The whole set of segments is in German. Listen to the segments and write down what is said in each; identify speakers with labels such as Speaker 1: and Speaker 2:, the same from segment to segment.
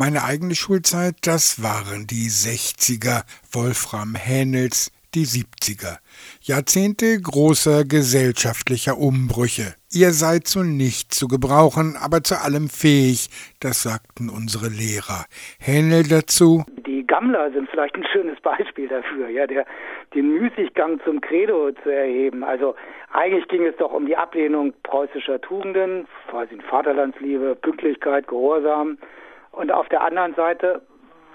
Speaker 1: Meine eigene Schulzeit, das waren die 60er, Wolfram Hähnels, die 70er. Jahrzehnte großer gesellschaftlicher Umbrüche. Ihr seid zu nichts zu gebrauchen, aber zu allem fähig, das sagten unsere Lehrer. Hähnel dazu.
Speaker 2: Die Gammler sind vielleicht ein schönes Beispiel dafür, ja, der, den Müßiggang zum Credo zu erheben. Also eigentlich ging es doch um die Ablehnung preußischer Tugenden, quasi Vaterlandsliebe, Pünktlichkeit, Gehorsam und auf der anderen Seite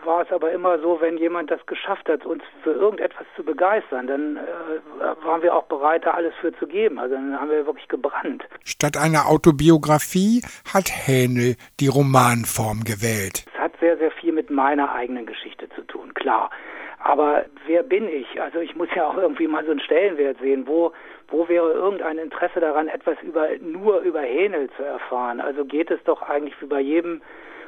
Speaker 2: war es aber immer so, wenn jemand das geschafft hat, uns für irgendetwas zu begeistern, dann äh, waren wir auch bereit, da alles für zu geben. Also dann haben wir wirklich gebrannt.
Speaker 1: Statt einer Autobiografie hat Hähnel die Romanform gewählt.
Speaker 2: Es hat sehr, sehr viel mit meiner eigenen Geschichte zu tun, klar. Aber wer bin ich? Also ich muss ja auch irgendwie mal so einen Stellenwert sehen. Wo, wo wäre irgendein Interesse daran, etwas über, nur über Hähnel zu erfahren? Also geht es doch eigentlich wie bei jedem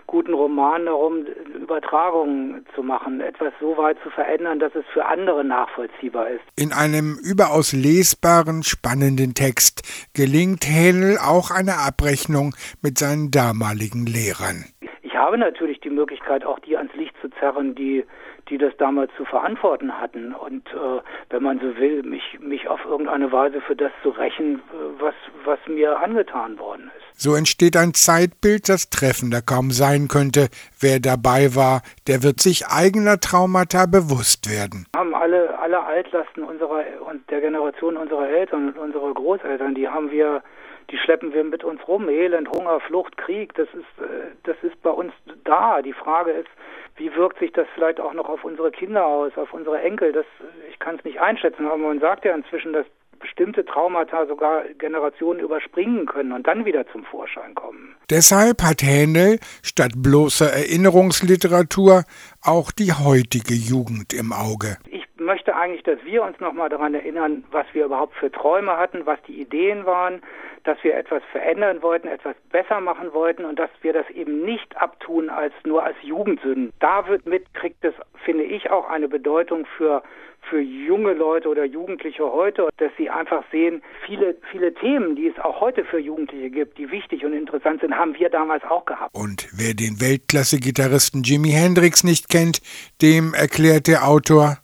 Speaker 2: guten Roman darum, Übertragungen zu machen, etwas so weit zu verändern, dass es für andere nachvollziehbar ist.
Speaker 1: In einem überaus lesbaren, spannenden Text gelingt Hähnel auch eine Abrechnung mit seinen damaligen Lehrern.
Speaker 2: Ich habe natürlich die Möglichkeit, auch die ans Licht zu zerren, die die das damals zu verantworten hatten. Und äh, wenn man so will, mich, mich auf irgendeine Weise für das zu rächen, äh, was, was mir angetan worden ist.
Speaker 1: So entsteht ein Zeitbild, das treffender kaum sein könnte. Wer dabei war, der wird sich eigener Traumata bewusst werden.
Speaker 2: Wir haben alle, alle Altlasten unserer und der Generation unserer Eltern und unserer Großeltern, die haben wir die schleppen wir mit uns rum. Elend, Hunger, Flucht, Krieg, das ist, äh, das ist bei uns da. Die Frage ist, wie wirkt sich das vielleicht auch noch auf unsere Kinder aus, auf unsere Enkel? Das, ich kann es nicht einschätzen, aber man sagt ja inzwischen, dass bestimmte Traumata sogar Generationen überspringen können und dann wieder zum Vorschein kommen.
Speaker 1: Deshalb hat Händel statt bloßer Erinnerungsliteratur auch die heutige Jugend im Auge.
Speaker 2: Ich möchte eigentlich, dass wir uns nochmal daran erinnern, was wir überhaupt für Träume hatten, was die Ideen waren, dass wir etwas verändern wollten, etwas besser machen wollten und dass wir das eben nicht abtun als nur als Jugendsünden. Damit kriegt es, finde ich, auch eine Bedeutung für für junge Leute oder Jugendliche heute, dass sie einfach sehen, viele, viele Themen, die es auch heute für Jugendliche gibt, die wichtig und interessant sind, haben wir damals auch gehabt.
Speaker 1: Und wer den Weltklasse-Gitarristen Jimi Hendrix nicht kennt, dem erklärt der Autor,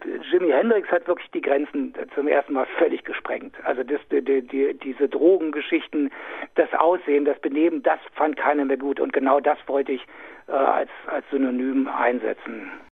Speaker 2: Hendrix hat wirklich die Grenzen zum ersten Mal völlig gesprengt. Also das, die, die, diese Drogengeschichten, das Aussehen, das Benehmen, das fand keiner mehr gut. Und genau das wollte ich äh, als, als Synonym einsetzen.